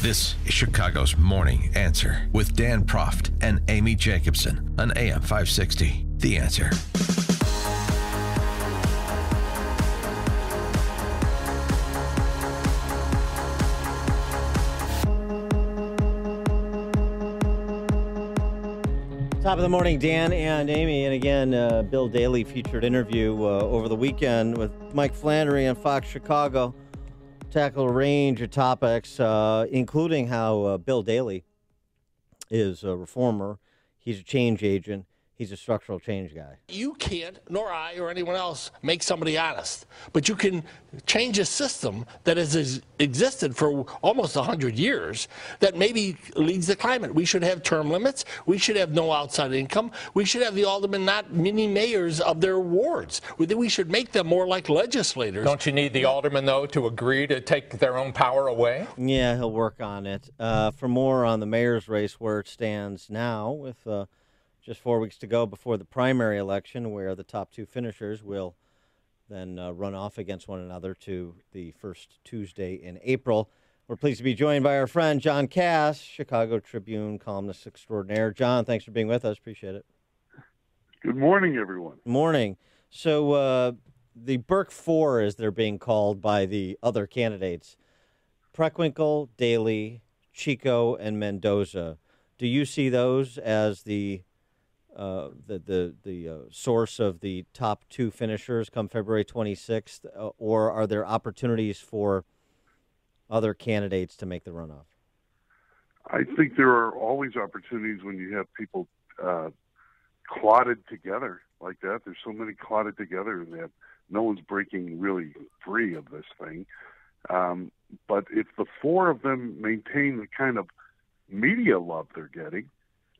This is Chicago's Morning Answer with Dan Proft and Amy Jacobson on AM 560. The Answer. Top of the morning, Dan and Amy. And again, uh, Bill Daley featured interview uh, over the weekend with Mike Flannery on Fox Chicago. Tackle a range of topics, uh, including how uh, Bill Daley is a reformer. He's a change agent. He's a structural change guy. You can't, nor I or anyone else, make somebody honest. But you can change a system that has existed for almost 100 years that maybe leads the climate. We should have term limits. We should have no outside income. We should have the aldermen not mini mayors of their wards. We should make them more like legislators. Don't you need the aldermen, though, to agree to take their own power away? Yeah, he'll work on it. Uh, for more on the mayor's race, where it stands now, with uh, just four weeks to go before the primary election, where the top two finishers will then uh, run off against one another to the first Tuesday in April. We're pleased to be joined by our friend John Kass, Chicago Tribune columnist extraordinaire. John, thanks for being with us. Appreciate it. Good morning, everyone. Morning. So, uh, the Burke Four, as they're being called by the other candidates, Preckwinkle, Daley, Chico, and Mendoza. Do you see those as the uh, the the the uh, source of the top two finishers come February 26th, uh, or are there opportunities for other candidates to make the runoff? I think there are always opportunities when you have people uh, clotted together like that. There's so many clotted together that no one's breaking really free of this thing. Um, but if the four of them maintain the kind of media love they're getting,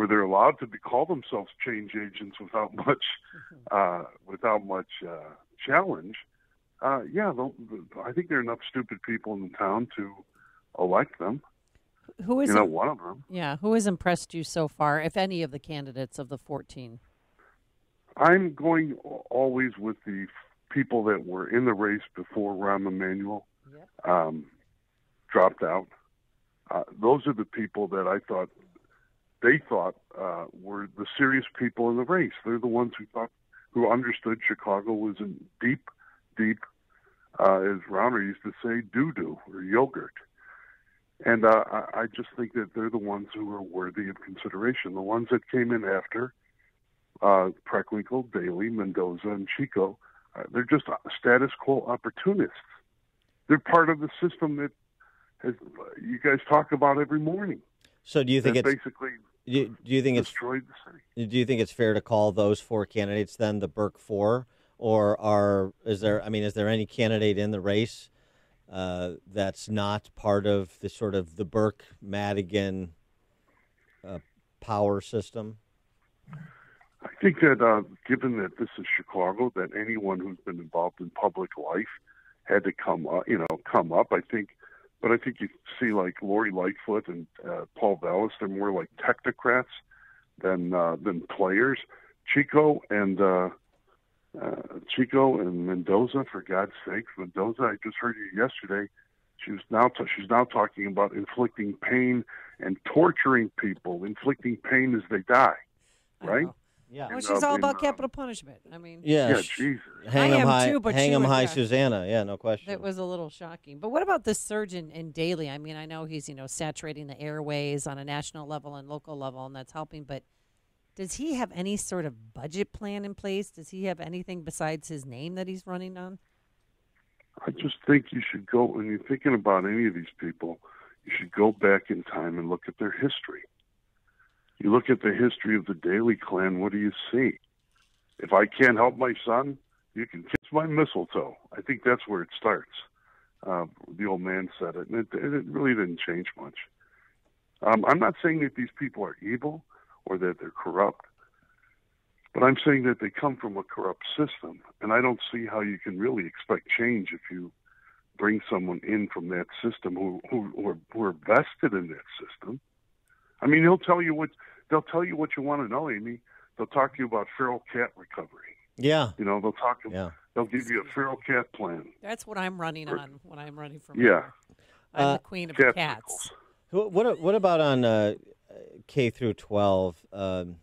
where they're allowed to be, call themselves change agents without much uh, without much uh, challenge. Uh, yeah, I think there are enough stupid people in the town to elect them. Who is you know one of them? Yeah, who has impressed you so far, if any of the candidates of the fourteen? I'm going always with the people that were in the race before Rahm Emanuel yep. um, dropped out. Uh, those are the people that I thought they thought uh, were the serious people in the race. They're the ones who thought, who understood Chicago was in deep, deep, uh, as Rauner used to say, doo doo or yogurt. And uh, I just think that they're the ones who are worthy of consideration. The ones that came in after uh, Preckwinkle, Daley, Mendoza, and Chico, uh, they're just status quo opportunists. They're part of the system that has, you guys talk about every morning. So do you think it's basically do you, do you think destroyed it's the city? Do you think it's fair to call those four candidates then the Burke Four, or are is there? I mean, is there any candidate in the race uh, that's not part of the sort of the Burke Madigan uh, power system? I think that uh, given that this is Chicago, that anyone who's been involved in public life had to come, up, you know, come up. I think but I think you see like Lori Lightfoot and uh, Paul Vallas, they're more like technocrats than uh, than players. Chico and uh, uh, Chico and Mendoza, for God's sake, Mendoza. I just heard you yesterday. She was now t- she's now talking about inflicting pain and torturing people, inflicting pain as they die. Right? Yeah. Well, she's all about capital punishment. I mean, yeah, yeah Jesus. hang I him high, too, but hang she him was- high, yeah. Susanna. Yeah, no question. It was a little shocking. But what about the surge in, in Daley? I mean, I know he's, you know, saturating the airways on a national level and local level, and that's helping. But does he have any sort of budget plan in place? Does he have anything besides his name that he's running on? I just think you should go when you're thinking about any of these people. You should go back in time and look at their history. You look at the history of the Daley clan. What do you see? If I can't help my son, you can kiss my mistletoe. I think that's where it starts. Uh, the old man said it, and it, it really didn't change much. Um, I'm not saying that these people are evil or that they're corrupt, but I'm saying that they come from a corrupt system, and I don't see how you can really expect change if you bring someone in from that system who who, who, are, who are vested in that system. I mean, he'll tell you what they'll tell you what you want to know, Amy. They'll talk to you about feral cat recovery. yeah, You know, they'll talk. yeah. They'll give you a feral cat plan. That's what I'm running on when I'm running for Yeah. mayor. I'm Uh, the queen of cat cats. Wh- What what about on uh, K through twelve? Um,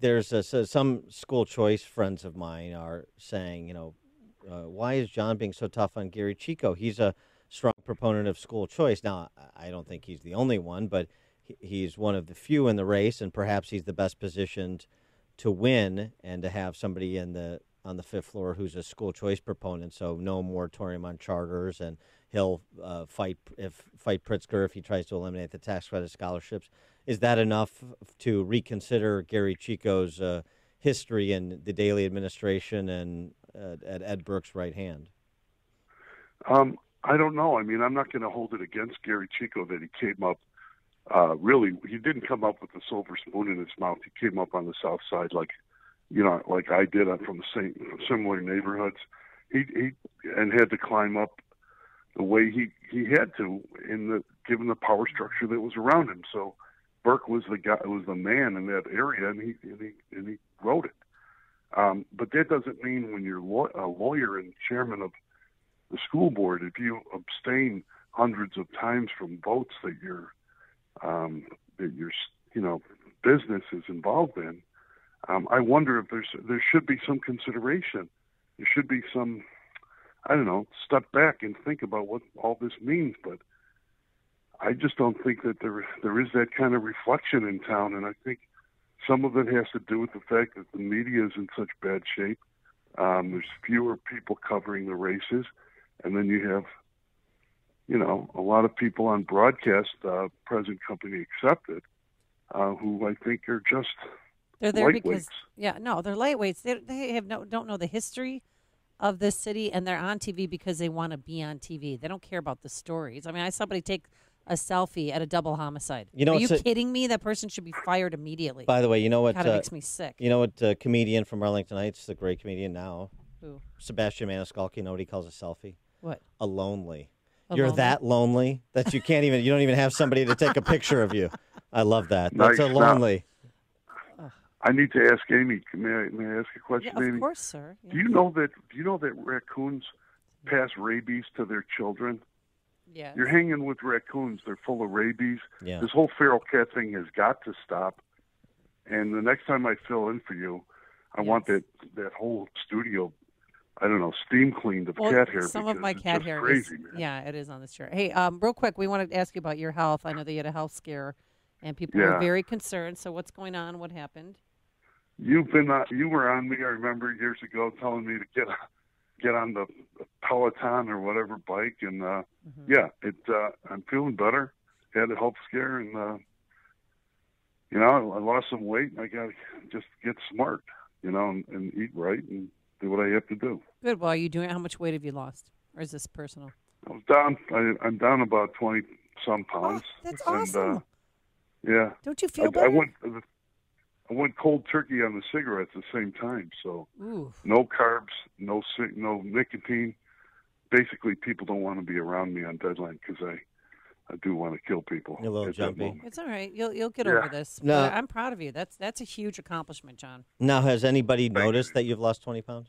there's a, so some school choice friends of mine are saying, you know, uh, why is John being so tough on Gary Chico? He's a strong proponent of school choice. Now, I I don't think he's the only one, but he- he's one of the few in the race, and perhaps he's the best positioned to win and to have somebody in the on the fifth floor who's a school choice proponent. So no moratorium on charters, and he'll uh, fight if fight Pritzker if he tries to eliminate the tax credit scholarships. Is that enough to reconsider Gary Chico's uh, history in the Daley administration and uh, at Ed Burke's right hand? Um, I don't know. I mean, I'm not going to hold it against Gary Chico that he came up. Uh, really, he didn't come up with a silver spoon in his mouth. He came up on the south side, like you know, like I did. I'm from the same similar neighborhoods. He he and had to climb up the way he he had to in the given the power structure that was around him. So Burke was the guy, was the man in that area, and he and he and he wrote it. Um, but that doesn't mean when you're law- a lawyer and chairman of the school board, if you abstain hundreds of times from votes that your um, that your you know business is involved in, um, I wonder if there's there should be some consideration. There should be some I don't know step back and think about what all this means. But I just don't think that there there is that kind of reflection in town, and I think some of it has to do with the fact that the media is in such bad shape. Um, there's fewer people covering the races, and then you have, you know, a lot of people on broadcast, uh, present company accepted, uh, who I think are just They're there because yeah, no, they're lightweights. They they have no don't know the history of this city, and they're on TV because they want to be on TV. They don't care about the stories. I mean, I saw somebody take a selfie at a double homicide. You know are you a- kidding me? That person should be fired immediately. By the way, you know what? God, it uh, makes me sick. You know what? Uh, comedian from Arlington Heights, the great comedian now, Who? Sebastian Maniscalco. You know what he calls a selfie? What? A lonely. A You're lonely? that lonely that you can't even. You don't even have somebody to take a picture of you. I love that. That's Nice. a Now- lonely. I need to ask Amy. May I, may I ask a question, Yeah, Amy? of course, sir. Do you know that? Do you know that raccoons pass rabies to their children? Yeah. You're hanging with raccoons; they're full of rabies. Yeah. This whole feral cat thing has got to stop. And the next time I fill in for you, I want that that whole studio. I don't know, steam cleaned of Well, cat hair. some of my cat hair crazy, is man. yeah, it is on this chair. Hey, um, real quick, we wanted to ask you about your health. I know that you had a health scare, and people were very concerned. So, what's going on? What happened? You've been on, you were on me. I remember years ago telling me to get on- get on the Peloton or whatever bike, and uh, Mm-hmm. yeah, it. Uh, I'm feeling better. Had a health scare, and uh, you know, I lost some weight. And I got to just get smart, you know, and, and eat right and do what I have to do. Good. Well, are you doing? How much weight have you lost, or is this personal? I was down. I, I'm down about twenty some pounds. Oh, that's and, awesome. Uh, yeah, Don't you feel I, better? I went. I went cold turkey on the cigarettes at the same time. So Ooh. no carbs, no no nicotine. Basically, people don't want to be around me on deadline because I, I do want to kill people. You're a little jumpy. It's all right. You'll you'll get Yeah. over this. No. But I'm proud of you. That's that's a huge accomplishment, John. Now, has anybody noticed that you've lost 20 pounds?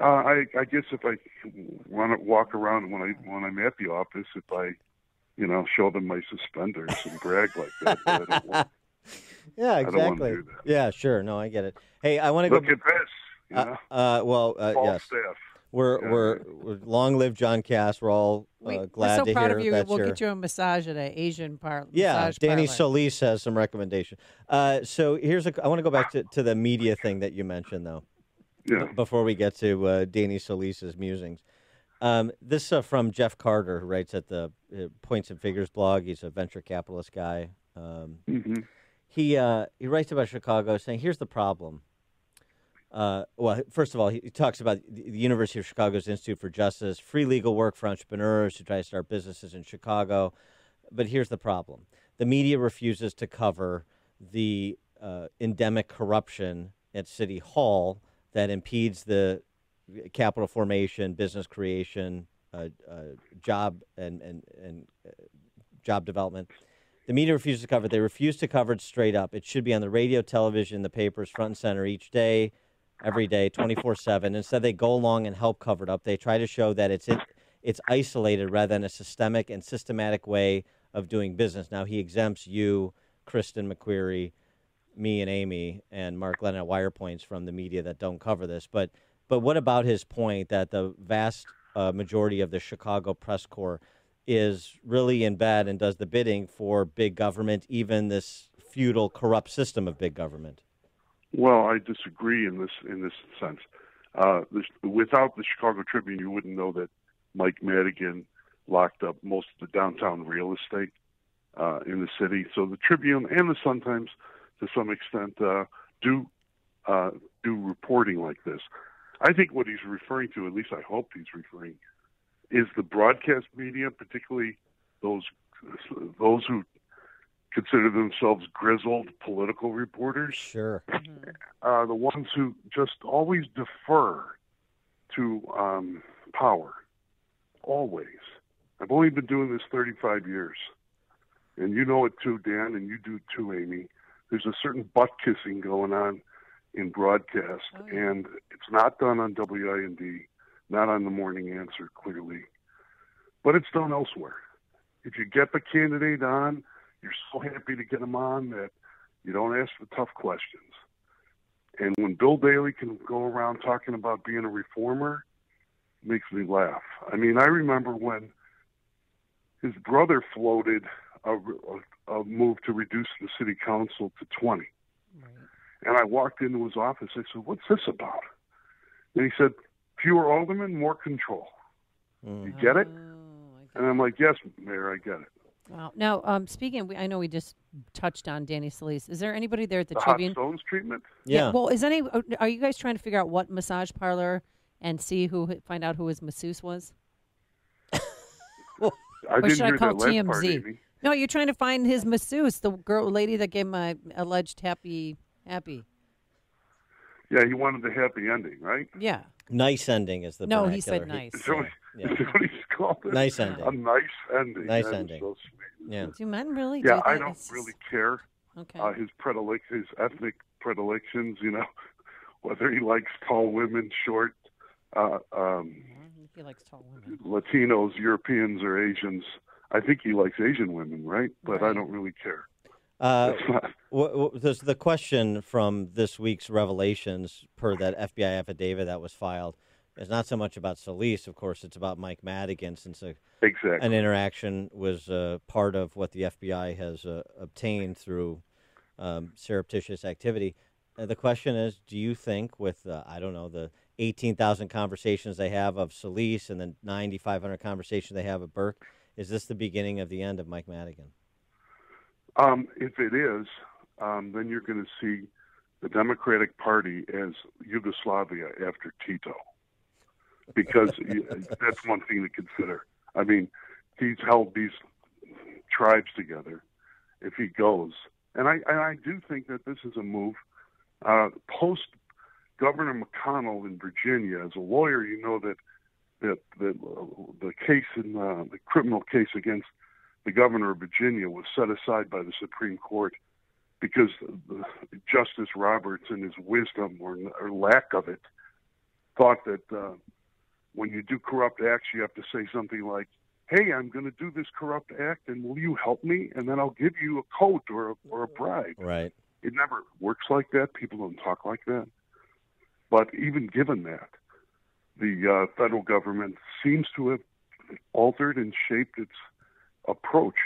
Uh, I, I guess if I want to walk around when I when I'm at the office, if I, you know, show them my suspenders and brag like that, I want, Yeah, exactly. Yeah, sure. No, I get it. Hey, I want to go. look at this. You know, uh, uh, well, uh, Paul yes. staff. We're, Yeah. we're we're long live John Kass. We're all We, uh, glad we're so to proud hear of you. that's we'll your get you a massage at a Asian par- yeah. Danny parlor. Solis has some recommendation. Uh, so here's a. I want to go back to, to the media thing that you mentioned though. Yeah. Before we get to uh, Danny Solis's musings, um, this uh, from Jeff Carter, who writes at the uh, Points and Figures blog. He's a venture capitalist guy. Um, hmm he uh, he writes about Chicago, saying, "Here's the problem." Uh, well, first of all, he, talks about the, University of Chicago's Institute for Justice, free legal work for entrepreneurs who try to start businesses in Chicago. But here's the problem: the media refuses to cover the uh, endemic corruption at City Hall that impedes the capital formation, business creation, uh, uh, job and and and uh, job development. The media refuses to cover it. They refuse to cover it straight up. It should be on the radio, television, the papers, front and center each day, every day, 24 7. Instead, they go along and help cover it up. They try to show that it's it's isolated rather than a systemic and systematic way of doing business. Now he exempts you, Kristen McQueary, me and Amy, and Mark Glennon at Wirepoints from the media that don't cover this. But but what about his point that the vast uh, majority of the Chicago press corps is really in bed and does the bidding for big government, even this feudal, corrupt system of big government? Well, I disagree in this in this sense. Uh, this, without the Chicago Tribune, you wouldn't know that Mike Madigan locked up most of the downtown real estate uh, in the city. So the Tribune and the Sun Times, to some extent, uh, do uh, do reporting like this. I think what he's referring to, at least I hope he's referring, is the broadcast media, particularly those those who consider themselves grizzled political reporters. Sure. Uh, the ones who just always defer to um, power, always. I've only been doing this 35 years, and you know it too, Dan, and you do too, Amy. There's a certain butt kissing going on in broadcast, Oh, yeah. and it's not done on WIND, not on the Morning Answer, clearly, but it's done elsewhere. If you get the candidate on, you're so happy to get them on that you don't ask the tough questions. And when Bill Daley can go around talking about being a reformer, it makes me laugh. I mean, I remember when his brother floated a, a, a move to reduce the city council to 20. And I walked into his office. I said, What's this about? And he said, Fewer aldermen, more control. You get it? Oh, And I'm like, Yes, Mayor, I get it. Wow. Now, um, speaking, we, I know we just touched on Danny Solis. Is there anybody there at the The hot Tribune? stones treatment? Yeah. Well, is any? uh, Are you guys trying to figure out what massage parlor and see who find out who his masseuse was? I Or didn't should I hear call that last part, TMZ? No, you're trying to find his masseuse, the girl, lady that gave him a alleged happy, happy. Yeah, he wanted the happy ending, right? Yeah. nice ending is the No, he said vernacular. nice. Is that Yeah. is that what he's called it? Nice ending. A nice ending. Nice That is ending. So sweet. Yeah. Do men really? Yeah, do I don't It's- really care. Okay. Uh, his predilect, his ethnic predilections, you know, whether he likes tall women, short, uh, um, he likes tall women. Latinos, Europeans, or Asians. I think he likes Asian women, right? But I don't really care. Uh, That's not. w- w- there's the question from this week's revelations per that FBI affidavit that was filed. It's not so much about Solis, of course. It's about Mike Madigan, since a, Exactly. an interaction was uh, part of what the FBI has uh, obtained through um, surreptitious activity. Uh, the question is, do you think, with uh, I don't know the 18,000 conversations they have of Solis and the 9,500 conversations they have of Burke, is this the beginning of the end of Mike Madigan? Um, if it is, um, then you're going to see the Democratic Party as Yugoslavia after Tito, because that's one thing to consider. I mean, he's held these tribes together. If he goes, and I and I do think that this is a move uh, post Governor McDonnell in Virginia. As a lawyer, you know that that that uh, the case in uh, the criminal case against the governor of Virginia was set aside by the Supreme Court because Justice Roberts, in his wisdom or, or lack of it, thought that uh, when you do corrupt acts, you have to say something like, "Hey, I'm going to do this corrupt act, and will you help me? And then I'll give you a coat or a, or a bribe." Right. It never works like that. People don't talk like that. But even given that, the uh, federal government seems to have altered and shaped its approach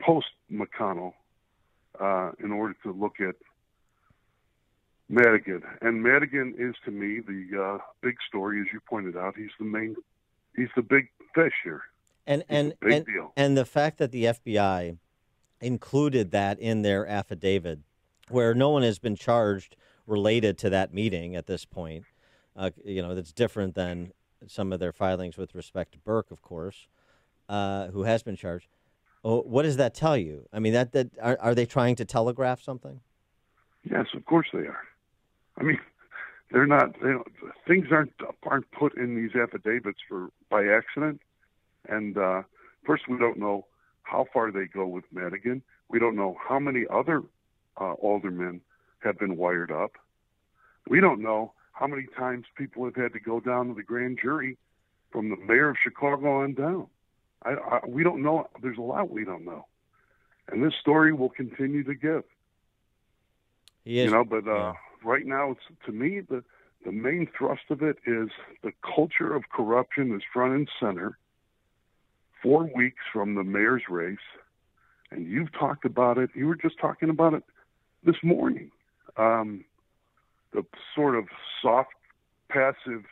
post McDonnell uh, in order to look at Madigan. And Madigan is to me the uh, big story, as you pointed out. He's the main, he's the big fish here. And and and, deal. and the fact that the FBI included that in their affidavit, where no one has been charged related to that meeting at this point, uh, you know, that's different than some of their filings with respect to Burke, of course, uh, who has been charged. Oh, what does that tell you? I mean, that that are, are they trying to telegraph something? Yes, of course they are. I mean, they're not. They don't, things aren't aren't put in these affidavits for by accident. And uh, first, we don't know how far they go with Madigan. We don't know how many other uh, aldermen have been wired up. We don't know how many times people have had to go down to the grand jury from the mayor of Chicago on down. I, I, we don't know. There's a lot we don't know, and this story will continue to give. Is, you know, but uh, yeah. Right now, it's to me the the main thrust of it is the culture of corruption is front and center. Four weeks from the mayor's race, and you've talked about it. You were just talking about it this morning. Um, the sort of soft, passive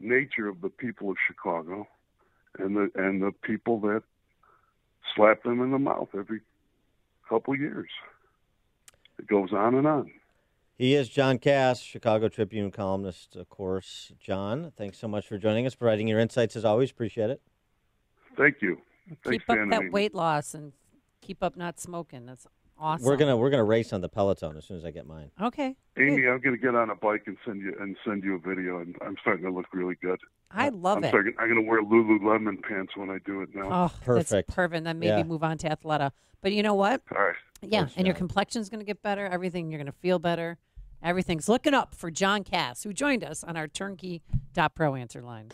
nature of the people of Chicago, and the and the people that slap them in the mouth every couple years. It goes on and on. He is John Kass, Chicago Tribune columnist, of course. John, thanks so much for joining us, providing your insights as always. Appreciate it. Thank you. Thanks, keep up Dan that and Amy. weight loss and keep up not smoking. That's awesome. We're gonna we're gonna race on the Peloton as soon as I get mine. Okay. Amy, good. I'm going to get on a bike and send you and send you a video, and I'm starting to look really good. I love I'm it. starting. I'm going to wear Lululemon pants when I do it now. Oh, Perfect. That's perfect. Then maybe Yeah. move on to Athleta. But you know what? All right. Yeah, Thanks, and your complexion's going to get better. Everything you're going to feel better. Everything's looking up for John Kass, who joined us on our turnkey.pro answer line.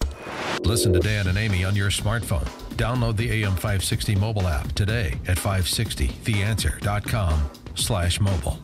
Listen to Dan and Amy on your smartphone. Download the AM560 mobile app today at 560theanswer.com slash mobile.